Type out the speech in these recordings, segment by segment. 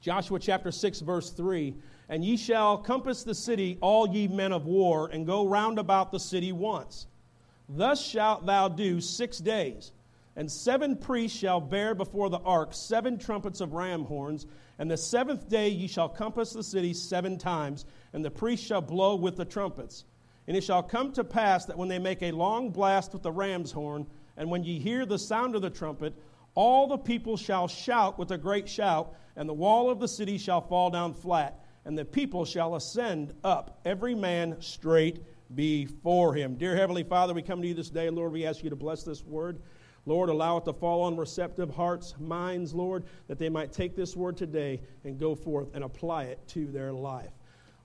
Joshua chapter 6, verse 3 And ye shall compass the city, all ye men of war, and go round about the city once. Thus shalt thou do six days. And seven priests shall bear before the ark seven trumpets of ram horns. And the seventh day ye shall compass the city seven times, and the priests shall blow with the trumpets. And it shall come to pass that when they make a long blast with the ram's horn, and when ye hear the sound of the trumpet, all the people shall shout with a great shout, and the wall of the city shall fall down flat, and the people shall ascend up, every man straight before him. Dear Heavenly Father, we come to you this day, Lord, we ask you to bless this word. Lord, allow it to fall on receptive hearts, minds, Lord, that they might take this word today and go forth and apply it to their life.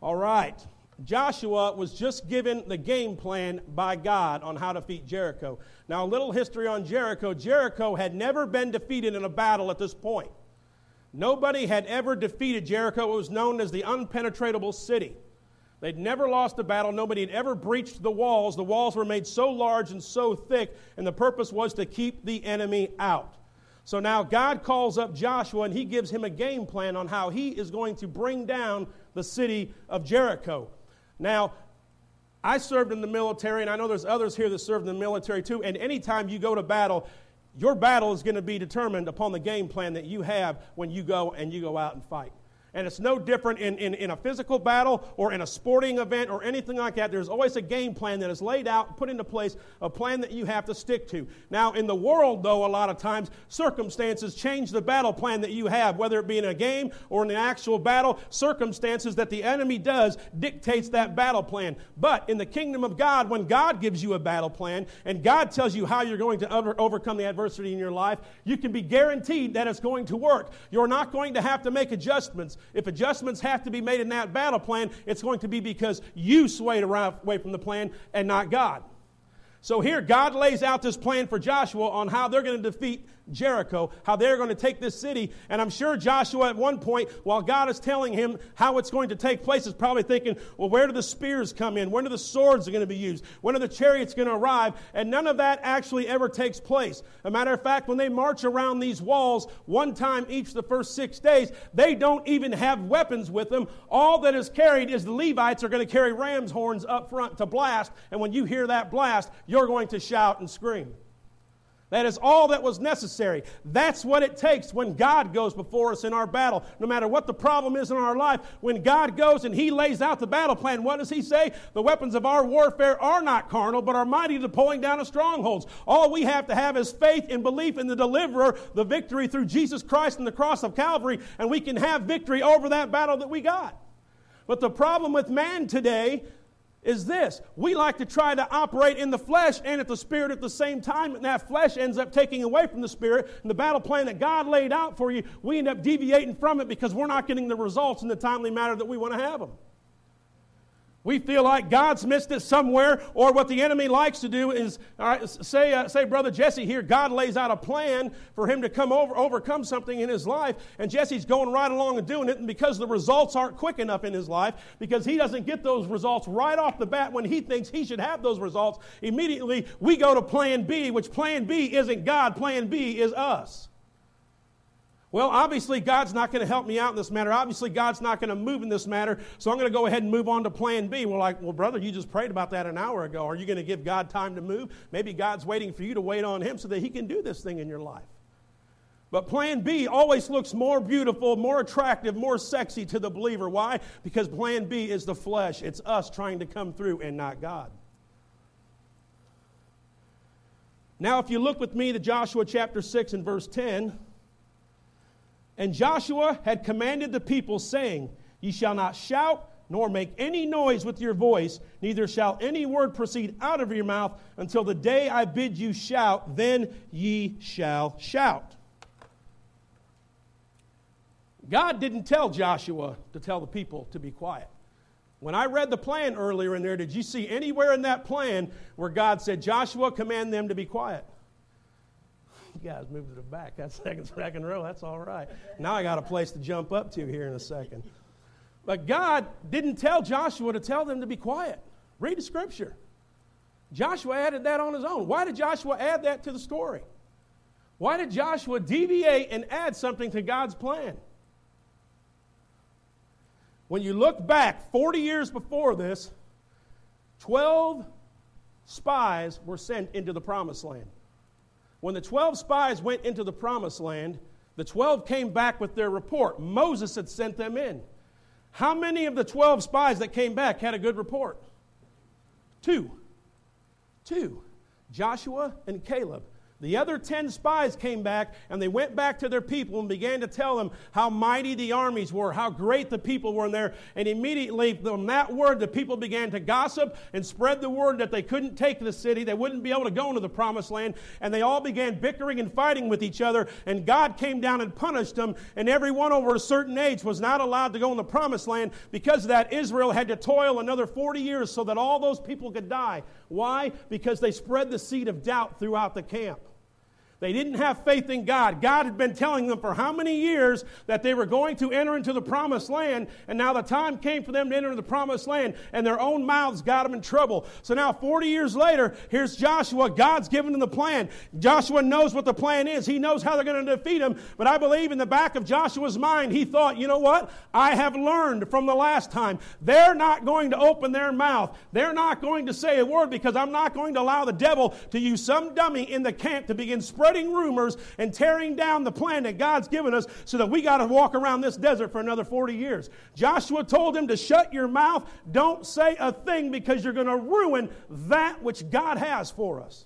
All right. Joshua was just given the game plan by God on how to defeat Jericho. Now, a little history on Jericho. Jericho had never been defeated in a battle at this point. Nobody had ever defeated Jericho. It was known as the unpenetratable city. They'd never lost a battle. Nobody had ever breached the walls. The walls were made so large and so thick, and the purpose was to keep the enemy out. So now God calls up Joshua and he gives him a game plan on how he is going to bring down the city of Jericho. Now, I served in the military, and I know there's others here that served in the military too. And anytime you go to battle, your battle is going to be determined upon the game plan that you have when you go and you go out and fight. And it's no different in, in, in, a physical battle or in a sporting event or anything like that. There's always a game plan that is laid out, put into place, a plan that you have to stick to. Now, in the world, though, a lot of times, circumstances change the battle plan that you have, whether it be in a game or in an actual battle. Circumstances that the enemy does dictates that battle plan. But in the kingdom of God, when God gives you a battle plan and God tells you how you're going to over, overcome the adversity in your life, you can be guaranteed that it's going to work. You're not going to have to make adjustments. If adjustments have to be made in that battle plan, it's going to be because you swayed away from the plan and not God. So here, God lays out this plan for Joshua on how they're going to defeat Jericho, how they're going to take this city. And I'm sure Joshua, at one point, while God is telling him how it's going to take place, is probably thinking, well, where do the spears come in? When are the swords going to be used? When are the chariots going to arrive? And none of that actually ever takes place. A matter of fact, when they march around these walls one time each the first six days, they don't even have weapons with them. All that is carried is the Levites are going to carry ram's horns up front to blast. And when you hear that blast, you're going to shout and scream. That is all that was necessary. That's what it takes when God goes before us in our battle. No matter what the problem is in our life, when God goes and He lays out the battle plan, what does He say? The weapons of our warfare are not carnal, but are mighty to pulling down of strongholds. All we have to have is faith and belief in the deliverer, the victory through Jesus Christ and the cross of Calvary, and we can have victory over that battle that we got. But the problem with man today is this we like to try to operate in the flesh and at the spirit at the same time, and that flesh ends up taking away from the spirit. And the battle plan that God laid out for you, we end up deviating from it because we're not getting the results in the timely manner that we want to have them. We feel like God's missed it somewhere, or what the enemy likes to do is, say, uh, say, Brother Jesse here, God lays out a plan for him to come over, overcome something in his life, and Jesse's going right along and doing it, and because the results aren't quick enough in his life, because he doesn't get those results right off the bat when he thinks he should have those results, immediately we go to plan B, which plan B isn't God, plan B is us. Well, obviously, God's not going to help me out in this matter. Obviously, God's not going to move in this matter. So I'm going to go ahead and move on to plan B. We're like, well, brother, you just prayed about that an hour ago. Are you going to give God time to move? Maybe God's waiting for you to wait on Him so that He can do this thing in your life. But plan B always looks more beautiful, more attractive, more sexy to the believer. Why? Because plan B is the flesh. It's us trying to come through and not God. Now, if you look with me to Joshua chapter 6 and verse 10, and Joshua had commanded the people, saying, Ye shall not shout, nor make any noise with your voice, neither shall any word proceed out of your mouth until the day I bid you shout, then ye shall shout. God didn't tell Joshua to tell the people to be quiet. When I read the plan earlier in there, did you see anywhere in that plan where God said, Joshua, command them to be quiet? Guys move to the back. That's second, second row. That's all right. Now I got a place to jump up to here in a second. But God didn't tell Joshua to tell them to be quiet. Read the scripture. Joshua added that on his own. Why did Joshua add that to the story? Why did Joshua deviate and add something to God's plan? When you look back 40 years before this, 12 spies were sent into the promised land. When the 12 spies went into the promised land, the 12 came back with their report. Moses had sent them in. How many of the 12 spies that came back had a good report? Two. Two. Joshua and Caleb. The other 10 spies came back and they went back to their people and began to tell them how mighty the armies were, how great the people were in there. And immediately, from that word, the people began to gossip and spread the word that they couldn't take the city, they wouldn't be able to go into the promised land. And they all began bickering and fighting with each other. And God came down and punished them. And everyone over a certain age was not allowed to go in the promised land. Because of that, Israel had to toil another 40 years so that all those people could die. Why? Because they spread the seed of doubt throughout the camp. They didn't have faith in God. God had been telling them for how many years that they were going to enter into the promised land, and now the time came for them to enter the promised land, and their own mouths got them in trouble. So now, 40 years later, here's Joshua. God's given them the plan. Joshua knows what the plan is, he knows how they're going to defeat them. But I believe in the back of Joshua's mind, he thought, you know what? I have learned from the last time. They're not going to open their mouth, they're not going to say a word because I'm not going to allow the devil to use some dummy in the camp to begin spreading spreading rumors and tearing down the plan that God's given us so that we got to walk around this desert for another 40 years. Joshua told him to shut your mouth, don't say a thing because you're going to ruin that which God has for us.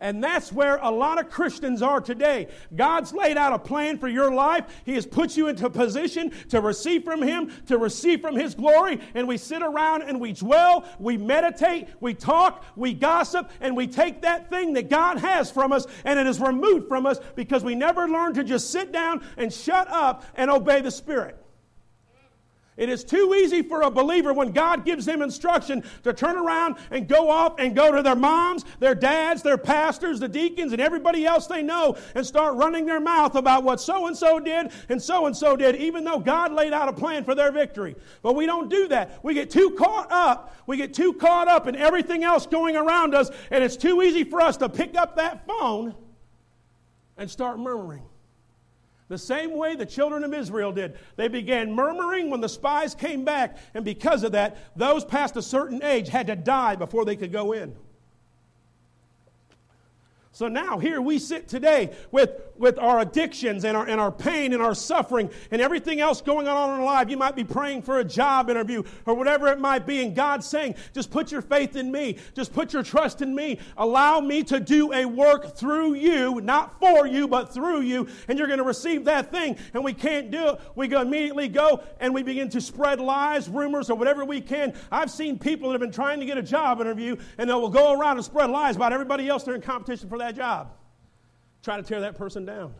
And that's where a lot of Christians are today. God's laid out a plan for your life. He has put you into a position to receive from Him, to receive from His glory. And we sit around and we dwell, we meditate, we talk, we gossip, and we take that thing that God has from us and it is removed from us because we never learn to just sit down and shut up and obey the Spirit. It is too easy for a believer when God gives them instruction to turn around and go off and go to their moms, their dads, their pastors, the deacons, and everybody else they know and start running their mouth about what so and so did and so and so did, even though God laid out a plan for their victory. But we don't do that. We get too caught up. We get too caught up in everything else going around us, and it's too easy for us to pick up that phone and start murmuring. The same way the children of Israel did. They began murmuring when the spies came back, and because of that, those past a certain age had to die before they could go in. So now here we sit today with, with our addictions and our, and our pain and our suffering and everything else going on in our life. You might be praying for a job interview or whatever it might be, and God's saying, just put your faith in me. Just put your trust in me. Allow me to do a work through you, not for you, but through you, and you're going to receive that thing. And we can't do it. We go immediately go and we begin to spread lies, rumors, or whatever we can. I've seen people that have been trying to get a job interview, and they will go around and spread lies about everybody else they're in competition for that that job, Try to tear that person down.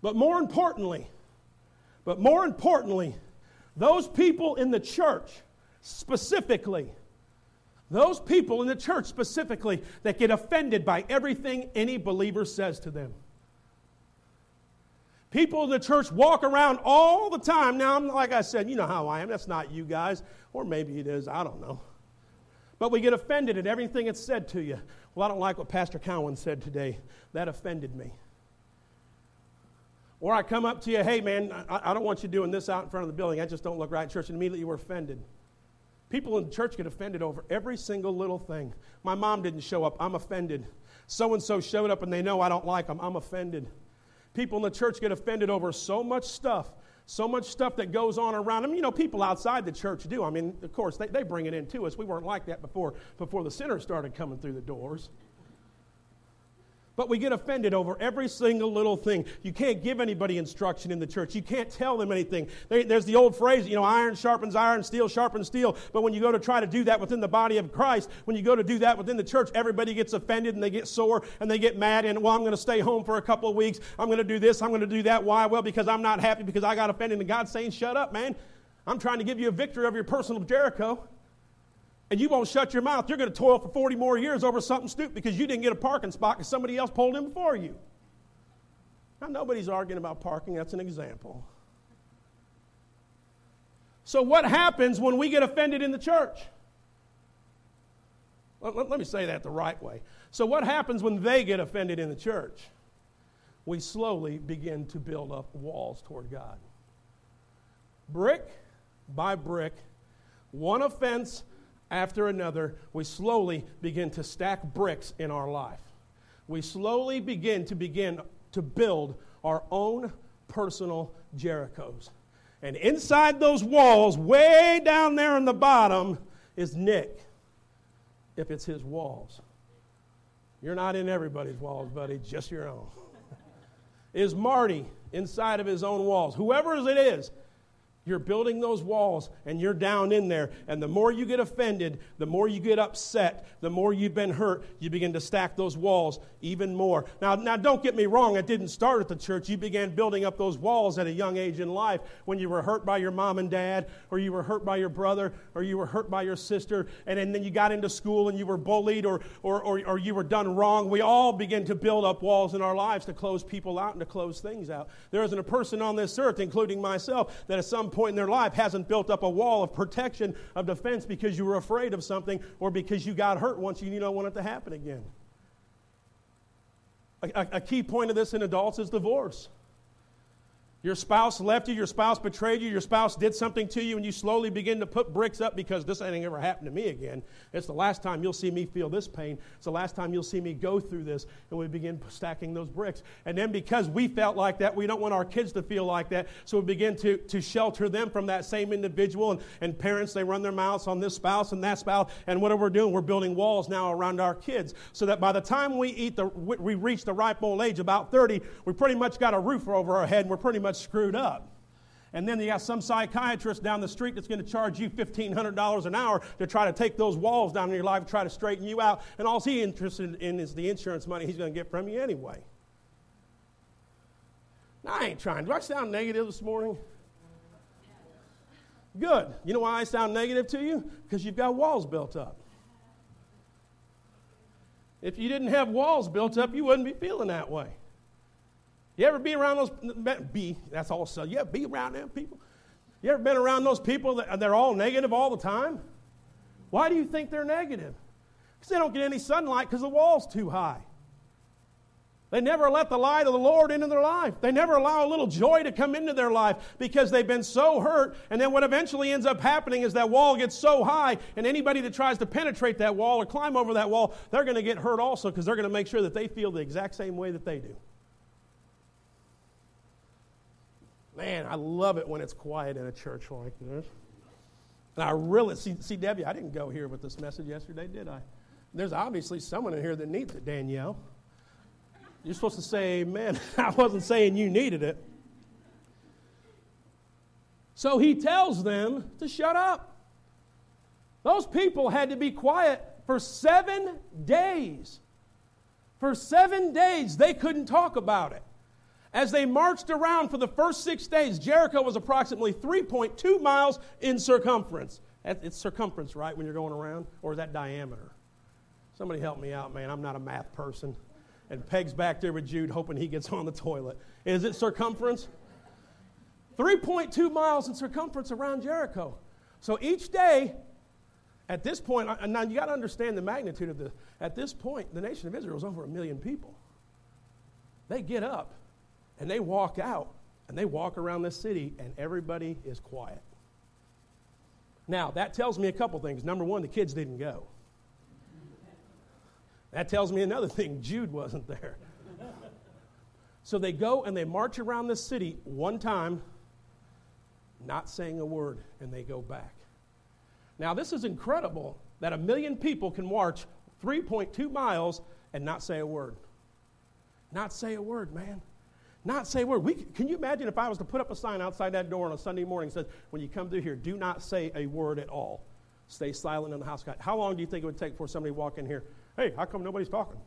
But more importantly, but more importantly, those people in the church specifically, those people in the church specifically that get offended by everything any believer says to them. People in the church walk around all the time. Now, like I said, you know how I am. That's not you guys. Or maybe it is. I don't know. But we get offended at everything that's said to you. Well, I don't like what Pastor Cowan said today. That offended me. Or I come up to you, hey man, I, I, don't want you doing this out in front of the building. I just don't look right in church. And immediately you were offended. People in church get offended over every single little thing. My mom didn't show up. I'm offended. So and so showed up and they know I don't like them. I'm offended. People in the church get offended over so much stuff so much stuff that goes on around them. You know, people outside the church do. I mean, of course, they, they bring it in to us. We weren't like that before, before the sinners started coming through the doors. But we get offended over every single little thing. You can't give anybody instruction in the church. You can't tell them anything. there's the old phrase, you know, iron sharpens iron, steel sharpens steel. But when you go to try to do that within the body of Christ, when you go to do that within the church, everybody gets offended and they get sore and they get mad. And, well, I'm going to stay home for a couple of weeks. I'm going to do this. I'm going to do that. Why? Well, because I'm not happy because I got offended. And God's saying, shut up, man. I'm trying to give you a victory over your personal Jericho and you won't shut your mouth, you're going to toil for 40 more years over something stupid because you didn't get a parking spot because somebody else pulled in before you. Now, nobody's arguing about parking, that's an example. So, what happens when we get offended in the church? Let, let, let me say that the right way. So, what happens when they get offended in the church? We slowly begin to build up walls toward God. Brick by brick, one offense after another, we slowly begin to stack bricks in our life. We slowly begin to begin to build our own personal Jerichos. And inside those walls, way down there in the bottom, is Nick, if it's his walls. You're not in everybody's walls, buddy, just your own. is Marty inside of his own walls? Whoever it is, you're building those walls and you're down in there. And the more you get offended, the more you get upset, the more you've been hurt, you begin to stack those walls even more. Now, now don't get me wrong, it didn't start at the church. You began building up those walls at a young age in life when you were hurt by your mom and dad, or you were hurt by your brother, or you were hurt by your sister, and, and then you got into school and you were bullied or, or, or, or you were done wrong. We all begin to build up walls in our lives to close people out and to close things out. There isn't a person on this earth, including myself, that at some point in their life hasn't built up a wall of protection, of defense because you were afraid of something or because you got hurt once and you don't want it to happen again. A, a, a key point of this in adults is divorce. Your spouse left you, your spouse betrayed you, your spouse did something to you, and you slowly begin to put bricks up because this ain't ever happened to me again. It's the last time you'll see me feel this pain. It's the last time you'll see me go through this. And we begin stacking those bricks. And then because we felt like that, we don't want our kids to feel like that. So we begin to, to shelter them from that same individual. And, and parents, they run their mouths on this spouse and that spouse. And what are we doing? We're building walls now around our kids so that by the time we eat the, we reach the ripe old age, about 30, we pretty much got a roof over our head and we're pretty much screwed up. And then you got some psychiatrist down the street that's going to charge you $1,500 an hour to try to take those walls down in your life, try to straighten you out. And all he's interested in is the insurance money he's going to get from you anyway. Now, I ain't trying. Do I sound negative this morning? Good. You know why I sound negative to you? Because you've got walls built up. If you didn't have walls built up, you wouldn't be feeling that way. You ever be around those, be, that's all so, yeah, be around them people. You ever been around those people that they're all negative all the time? Why do you think they're negative? Because they don't get any sunlight because the wall's too high. They never let the light of the Lord into their life. They never allow a little joy to come into their life because they've been so hurt. And then what eventually ends up happening is that wall gets so high, and anybody that tries to penetrate that wall or climb over that wall, they're going to get hurt also because they're going to make sure that they feel the exact same way that they do. Man, I love it when it's quiet in a church like this. And I really, see, see, Debbie, I didn't go here with this message yesterday, did I? There's obviously someone in here that needs it, Danielle. You're supposed to say amen. I wasn't saying you needed it. So he tells them to shut up. Those people had to be quiet for seven days. For seven days, they couldn't talk about it. As they marched around for the first six days, Jericho was approximately 3.2 miles in circumference. It's circumference, right, when you're going around? Or is that diameter? Somebody help me out, man. I'm not a math person. And Peg's back there with Jude, hoping he gets on the toilet. Is it circumference? 3.2 miles in circumference around Jericho. So each day, at this point, now you got to understand the magnitude of this. At this point, the nation of Israel is over a million people. They get up and they walk out and they walk around the city and everybody is quiet. Now, that tells me a couple things. Number one, the kids didn't go. That tells me another thing Jude wasn't there. So they go and they march around the city one time, not saying a word, and they go back. Now, this is incredible that a million people can march 3.2 miles and not say a word. Not say a word, man. Not say a word. We, can you imagine if I was to put up a sign outside that door on a Sunday morning that says, when you come through here, do not say a word at all. Stay silent in the house. God. How long do you think it would take for somebody walk in here? Hey, how come nobody's talking?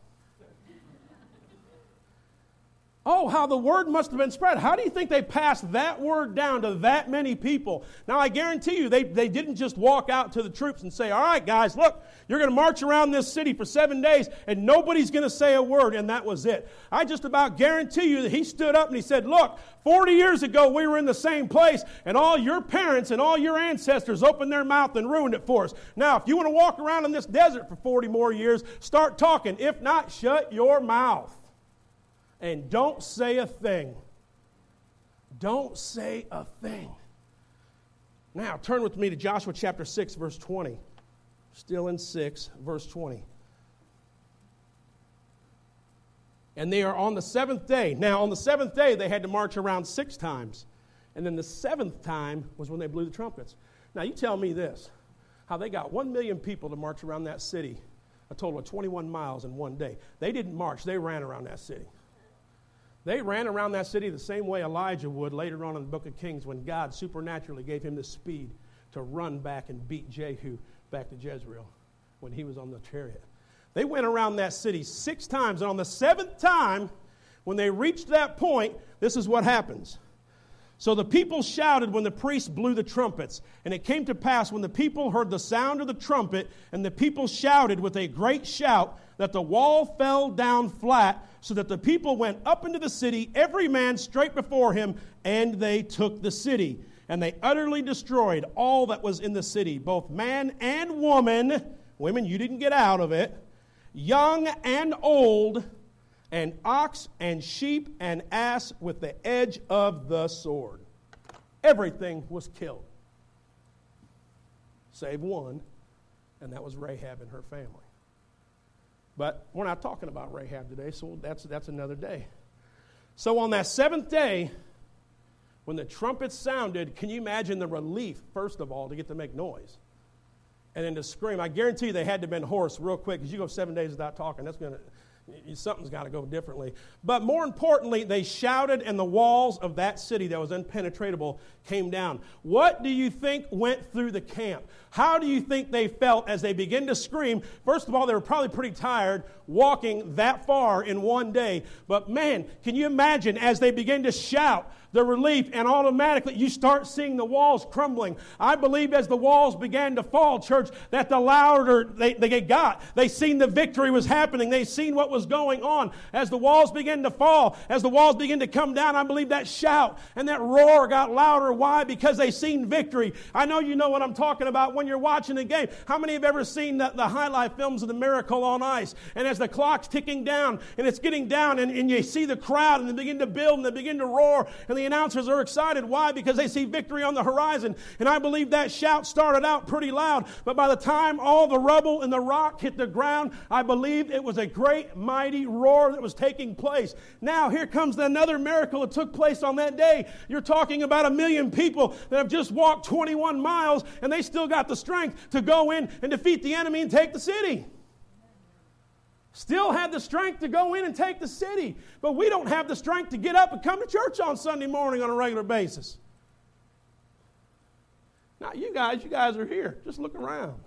Oh, how the word must have been spread. How do you think they passed that word down to that many people? Now, I guarantee you, they, they didn't just walk out to the troops and say, All right, guys, look, you're going to march around this city for seven days and nobody's going to say a word, and that was it. I just about guarantee you that he stood up and he said, Look, 40 years ago we were in the same place, and all your parents and all your ancestors opened their mouth and ruined it for us. Now, if you want to walk around in this desert for 40 more years, start talking. If not, shut your mouth and don't say a thing. Don't say a thing. Now, turn with me to Joshua chapter 6, verse 20. Still in 6, verse 20. And they are on the seventh day. Now, on the seventh day, they had to march around six times. And then the seventh time was when they blew the trumpets. Now, you tell me this how they got one million people to march around that city, a total of 21 miles in one day. They didn't march, they ran around that city. They ran around that city the same way Elijah would later on in the book of Kings when God supernaturally gave him the speed to run back and beat Jehu back to Jezreel when he was on the chariot. They went around that city six times, and on the seventh time, when they reached that point, this is what happens. So the people shouted when the priest blew the trumpets. And it came to pass when the people heard the sound of the trumpet, and the people shouted with a great shout, that the wall fell down flat, so that the people went up into the city, every man straight before him, and they took the city. And they utterly destroyed all that was in the city, both man and woman. Women, you didn't get out of it. Young and old and ox and sheep and ass with the edge of the sword. Everything was killed, save one, and that was Rahab and her family. But we're not talking about Rahab today, so that's, that's another day. So on that seventh day, when the trumpets sounded, can you imagine the relief, first of all, to get to make noise? And then to scream. I guarantee you they had to have been hoarse real quick because you go seven days without talking. That's going to something's got to go differently. But more importantly, they shouted, and the walls of that city that was impenetrable came down. What do you think went through the camp? How do you think they felt as they began to scream? First of all, they were probably pretty tired walking that far in one day. But man, can you imagine as they began to shout? the relief, and automatically you start seeing the walls crumbling. I believe as the walls began to fall, church, that the louder they, they got, they seen the victory was happening. They seen what was going on. As the walls began to fall, as the walls began to come down, I believe that shout and that roar got louder. Why? Because they seen victory. I know you know what I'm talking about when you're watching a game. How many have ever seen the, the highlight films of the Miracle on Ice? And as the clock's ticking down and it's getting down, and, and you see the crowd and they begin to build and they begin to roar, and the announcers are excited. Why? Because they see victory on the horizon. And I believe that shout started out pretty loud, but by the time all the rubble and the rock hit the ground, I believe it was a great, mighty roar that was taking place. Now, here comes another miracle that took place on that day. You're talking about a million people that have just walked 21 miles, and they still got the strength to go in and defeat the enemy and take the city still had the strength to go in and take the city. But we don't have the strength to get up and come to church on Sunday morning on a regular basis. Now, you guys, you guys are here. Just look around.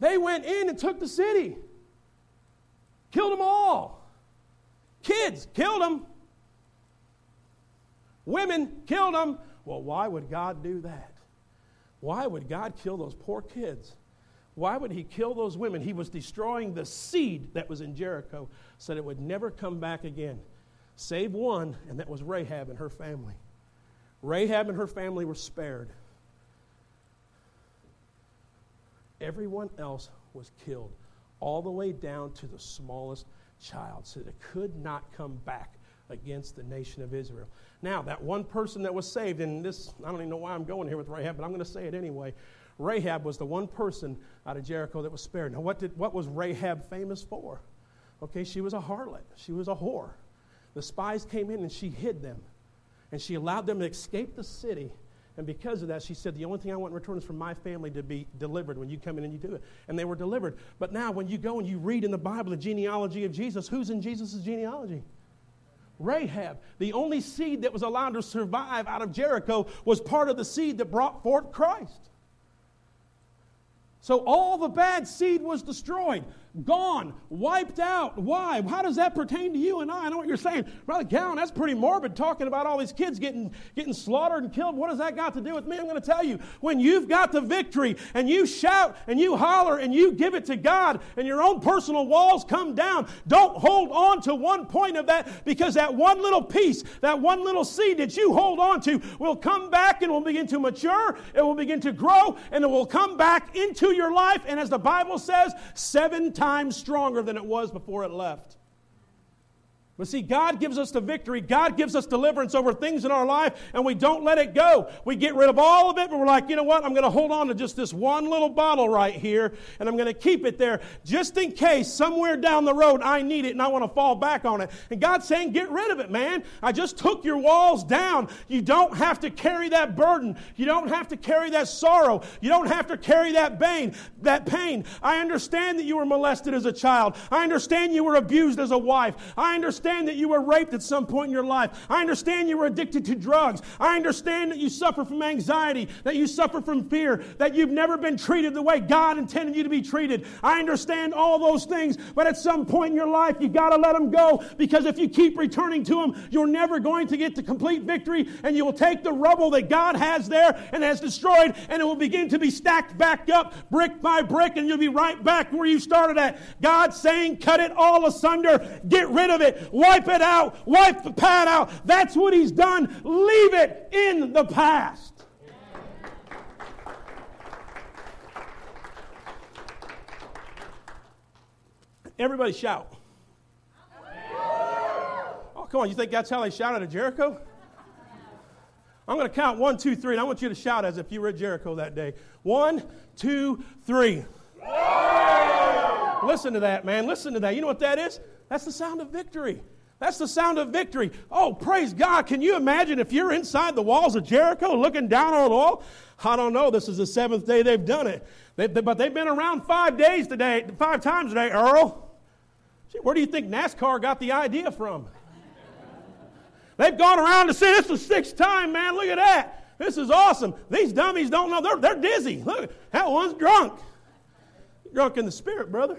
They went in and took the city, killed them all. Kids, killed them. Women, killed them. Well, why would God do that? Why would God kill those poor kids? Why would he kill those women? He was destroying the seed that was in Jericho so that it would never come back again. Save one, and that was Rahab and her family. Rahab and her family were spared. Everyone else was killed, all the way down to the smallest child, so that it could not come back against the nation of Israel. Now, that one person that was saved, and this, I don't even know why I'm going here with Rahab, but I'm going to say it anyway. Rahab was the one person out of Jericho that was spared. Now, what, did, what was Rahab famous for? Okay, she was a harlot, she was a whore. The spies came in and she hid them, and she allowed them to escape the city. And because of that, she said, The only thing I want in return is for my family to be delivered when you come in and you do it. And they were delivered. But now, when you go and you read in the Bible the genealogy of Jesus, who's in Jesus' genealogy? Rahab, the only seed that was allowed to survive out of Jericho, was part of the seed that brought forth Christ. So all the bad seed was destroyed gone, wiped out. Why? How does that pertain to you and I? I know what you're saying. Brother Cowan, that's pretty morbid talking about all these kids getting, getting slaughtered and killed. What does that got to do with me? I'm going to tell you. When you've got the victory and you shout and you holler and you give it to God and your own personal walls come down, don't hold on to one point of that because that one little piece, that one little seed that you hold on to will come back and will begin to mature, it will begin to grow, and it will come back into your life. And as the Bible says, seven times times stronger than it was before it left. But see, God gives us the victory. God gives us deliverance over things in our life, and we don't let it go. We get rid of all of it, but we're like, you know what? I'm going to hold on to just this one little bottle right here, and I'm going to keep it there just in case somewhere down the road I need it and I want to fall back on it. And God's saying, get rid of it, man. I just took your walls down. You don't have to carry that burden. You don't have to carry that sorrow. You don't have to carry that pain. That pain. I understand that you were molested as a child. I understand you were abused as a wife. I understand understand that you were raped at some point in your life. I understand you were addicted to drugs. I understand that you suffer from anxiety, that you suffer from fear, that you've never been treated the way God intended you to be treated. I understand all those things, but at some point in your life, you've got to let them go because if you keep returning to them, you're never going to get to complete victory and you will take the rubble that God has there and has destroyed and it will begin to be stacked back up brick by brick and you'll be right back where you started at. God's saying, cut it all asunder, get rid of it, Wipe it out. Wipe the pad out. That's what he's done. Leave it in the past. Everybody shout. Oh, come on. You think that's how they shouted at Jericho? I'm going to count one, two, three, and I want you to shout as if you were at Jericho that day. One, two, three. Listen to that, man. Listen to that. You know what that is? That's the sound of victory. That's the sound of victory. Oh, praise God. Can you imagine if you're inside the walls of Jericho looking down on all? I don't know. This is the seventh day they've done it. They, they, but they've been around five days today, five times today, Earl. Where do you think NASCAR got the idea from? They've gone around to see this is sixth time, man. Look at that. This is awesome. These dummies don't know. They're, they're dizzy. Look, that one's drunk. Drunk in the spirit, brother.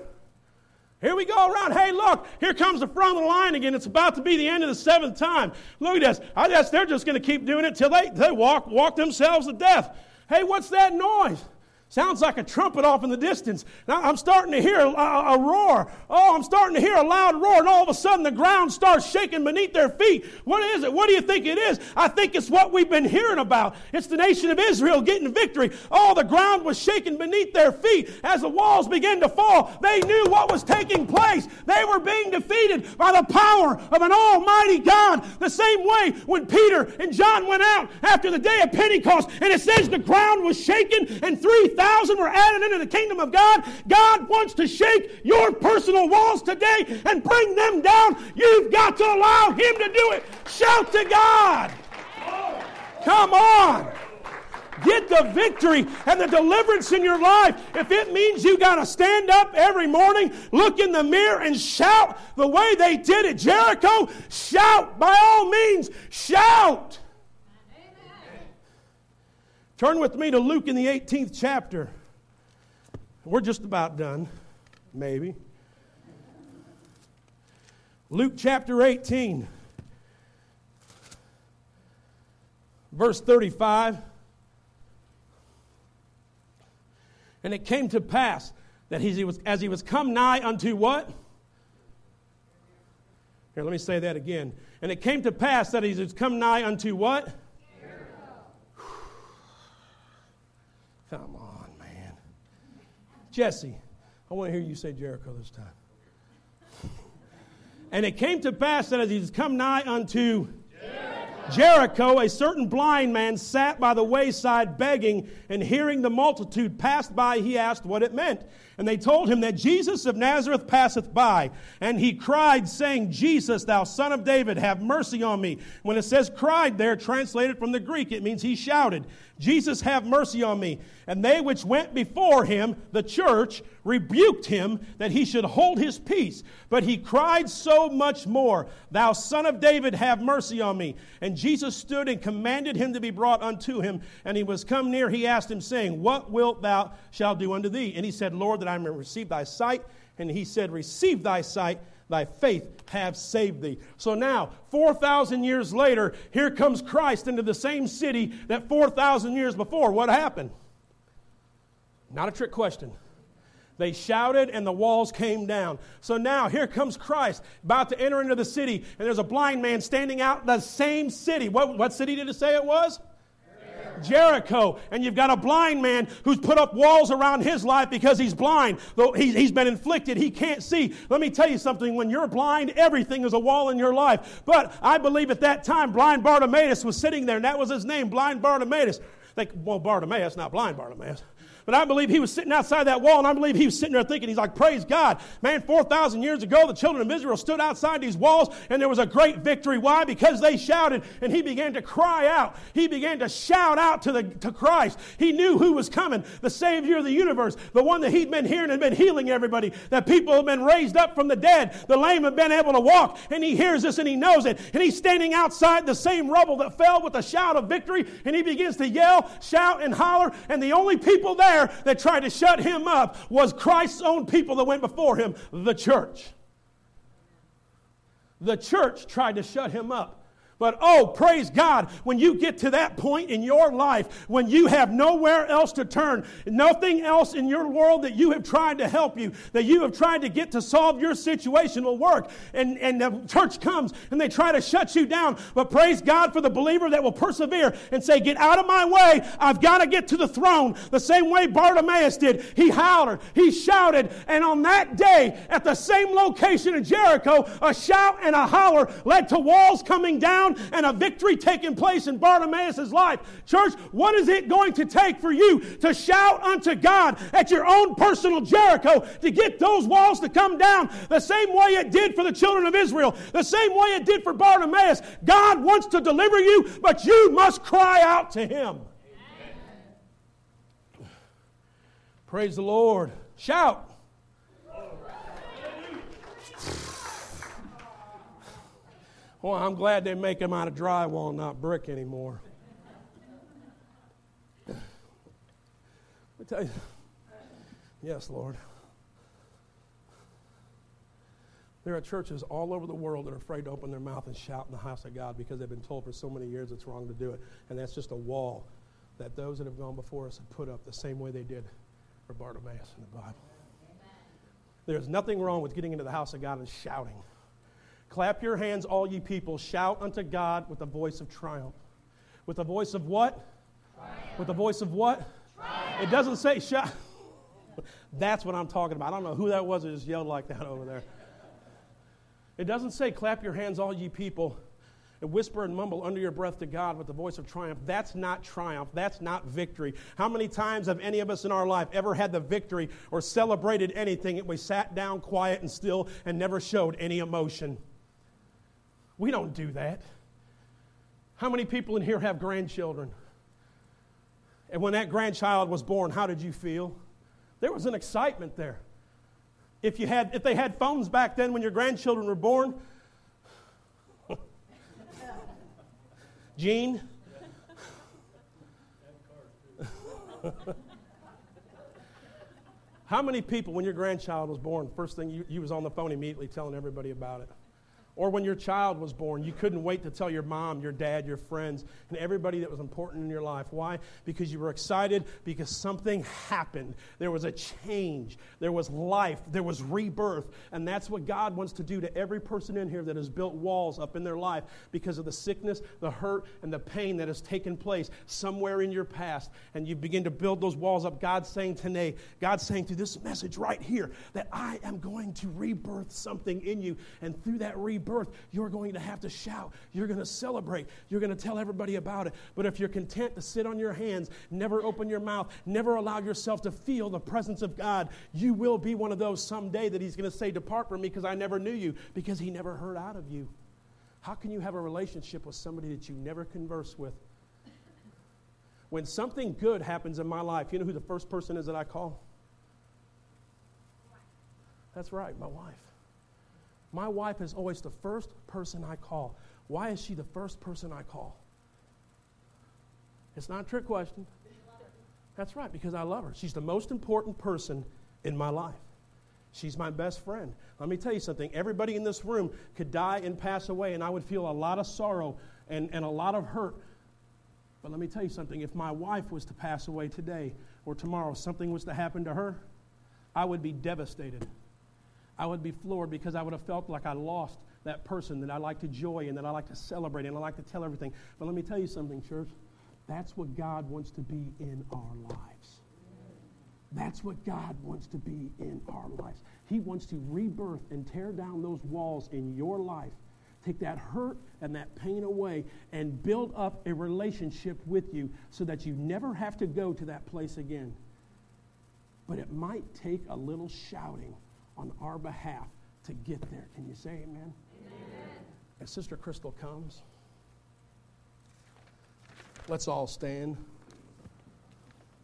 Here we go around. Hey, look, here comes the front of the line again. It's about to be the end of the seventh time. Look at this. I guess they're just going to keep doing it till they, they walk, walk themselves to death. Hey, what's that noise? Sounds like a trumpet off in the distance. Now I'm starting to hear a, a, a, roar. Oh, I'm starting to hear a loud roar, and all of a sudden the ground starts shaking beneath their feet. What is it? What do you think it is? I think it's what we've been hearing about. It's the nation of Israel getting victory. Oh, the ground was shaking beneath their feet as the walls began to fall. They knew what was taking place. They were being defeated by the power of an almighty God. The same way when Peter and John went out after the day of Pentecost, and it says the ground was shaken and three thousand were added into the kingdom of God. God wants to shake your personal walls today and bring them down. You've got to allow Him to do it. Shout to God. Come on. Get the victory and the deliverance in your life. If it means you got to stand up every morning, look in the mirror, and shout the way they did at Jericho, shout by all means. Shout. Turn with me to Luke in the 18th chapter. We're just about done, maybe. Luke chapter 18, verse 35. And it came to pass that he was, as he was come nigh unto what? Here, let me say that again. And it came to pass that he was come nigh unto what? Come on, man. Jesse, I want to hear you say Jericho this time. and it came to pass that as he was come nigh unto Jericho. Jericho, a certain blind man sat by the wayside begging, and hearing the multitude pass by, he asked what it meant. And they told him that Jesus of Nazareth passeth by. And he cried, saying, Jesus, thou son of David, have mercy on me. When it says cried there, translated from the Greek, it means he shouted. Jesus, have mercy on me. And they which went before him, the church, rebuked him that he should hold his peace. But he cried so much more, Thou son of David, have mercy on me. And Jesus stood and commanded him to be brought unto him. And he was come near, he asked him, saying, What wilt thou shall do unto thee? And he said, Lord, that I may receive thy sight. And he said, Receive thy sight thy faith have saved thee. So now, 4,000 years later, here comes Christ into the same city that 4,000 years before. What happened? Not a trick question. They shouted and the walls came down. So now here comes Christ about to enter into the city, and there's a blind man standing out in the same city. What, what city did it say it was? Jericho, and you've got a blind man who's put up walls around his life because he's blind. Though he's been inflicted, he can't see. Let me tell you something when you're blind, everything is a wall in your life. But I believe at that time, blind Bartimaeus was sitting there, and that was his name, blind Bartimaeus. Like, well, Bartimaeus, not blind Bartimaeus. But I believe he was sitting outside that wall, and I believe he was sitting there thinking, he's like, praise God. Man, 4,000 years ago, the children of Israel stood outside these walls, and there was a great victory. Why? Because they shouted, and he began to cry out. He began to shout out to, the, to Christ. He knew who was coming, the Savior of the universe, the one that he'd been hearing and been healing everybody, that people have been raised up from the dead, the lame have been able to walk, and he hears this and he knows it. And he's standing outside the same rubble that fell with a shout of victory, and he begins to yell, shout, and holler, and the only people there that tried to shut him up was Christ's own people that went before him, the church. The church tried to shut him up. But oh, praise God, when you get to that point in your life when you have nowhere else to turn, nothing else in your world that you have tried to help you, that you have tried to get to solve your situation will work, and, and the church comes and they try to shut you down. But praise God for the believer that will persevere and say, Get out of my way, I've got to get to the throne. The same way Bartimaeus did. He howled, he shouted, and on that day, at the same location in Jericho, a shout and a holler led to walls coming down down and a victory taking place in Bartimaeus' life. Church, what is it going to take for you to shout unto God at your own personal Jericho to get those walls to come down the same way it did for the children of Israel, the same way it did for Bartimaeus? God wants to deliver you, but you must cry out to Him. Praise the Lord. Shout. Well, I'm glad they make them out of drywall, not brick anymore. Let tell you. Yes, Lord. There are churches all over the world that are afraid to open their mouth and shout in the house of God because they've been told for so many years it's wrong to do it. And that's just a wall that those that have gone before us have put up the same way they did for Bartimaeus in the Bible. There's nothing wrong with getting into the house of God and shouting. Clap your hands, all ye people. Shout unto God with a voice of triumph. With a voice of what? Triumph. With a voice of what? Triumph. It doesn't say shout. That's what I'm talking about. I don't know who that was that just yelled like that over there. It doesn't say clap your hands, all ye people, and whisper and mumble under your breath to God with the voice of triumph. That's not triumph. That's not victory. How many times have any of us in our life ever had the victory or celebrated anything and we sat down quiet and still and never showed any emotion? We don't do that. How many people in here have grandchildren? And when that grandchild was born, how did you feel? There was an excitement there. If, you had, if they had phones back then when your grandchildren were born, Gene? How many people, when your grandchild was born, first thing you, you was on the phone immediately telling everybody about it? Or when your child was born, you couldn't wait to tell your mom, your dad, your friends, and everybody that was important in your life. Why? Because you were excited because something happened. There was a change, there was life, there was rebirth. And that's what God wants to do to every person in here that has built walls up in their life because of the sickness, the hurt, and the pain that has taken place somewhere in your past. And you begin to build those walls up. God's saying today, God's saying through this message right here, that I am going to rebirth something in you. And through that rebirth, birth, you're going to have to shout. You're going to celebrate. You're going to tell everybody about it. But if you're content to sit on your hands, never open your mouth, never allow yourself to feel the presence of God, you will be one of those someday that He's going to say, Depart from me because I never knew you, because He never heard out of you. How can you have a relationship with somebody that you never converse with? When something good happens in my life, you know who the first person is that I call? That's right, my wife. My wife is always the first person I call. Why is she the first person I call? It's not a trick question. That's right, because I love her. She's the most important person in my life. She's my best friend. Let me tell you something. Everybody in this room could die and pass away, and I would feel a lot of sorrow and, and a lot of hurt. But let me tell you something. If my wife was to pass away today or tomorrow, something was to happen to her, I would be devastated. I would be floored because I would have felt like I lost that person that I like to joy and that I like to celebrate and I like to tell everything. But let me tell you something, church. That's what God wants to be in our lives. That's what God wants to be in our lives. He wants to rebirth and tear down those walls in your life. Take that hurt and that pain away and build up a relationship with you so that you never have to go to that place again. But it might take a little shouting on our behalf to get there. Can you say amen? amen. As Sister Crystal comes, let's all stand.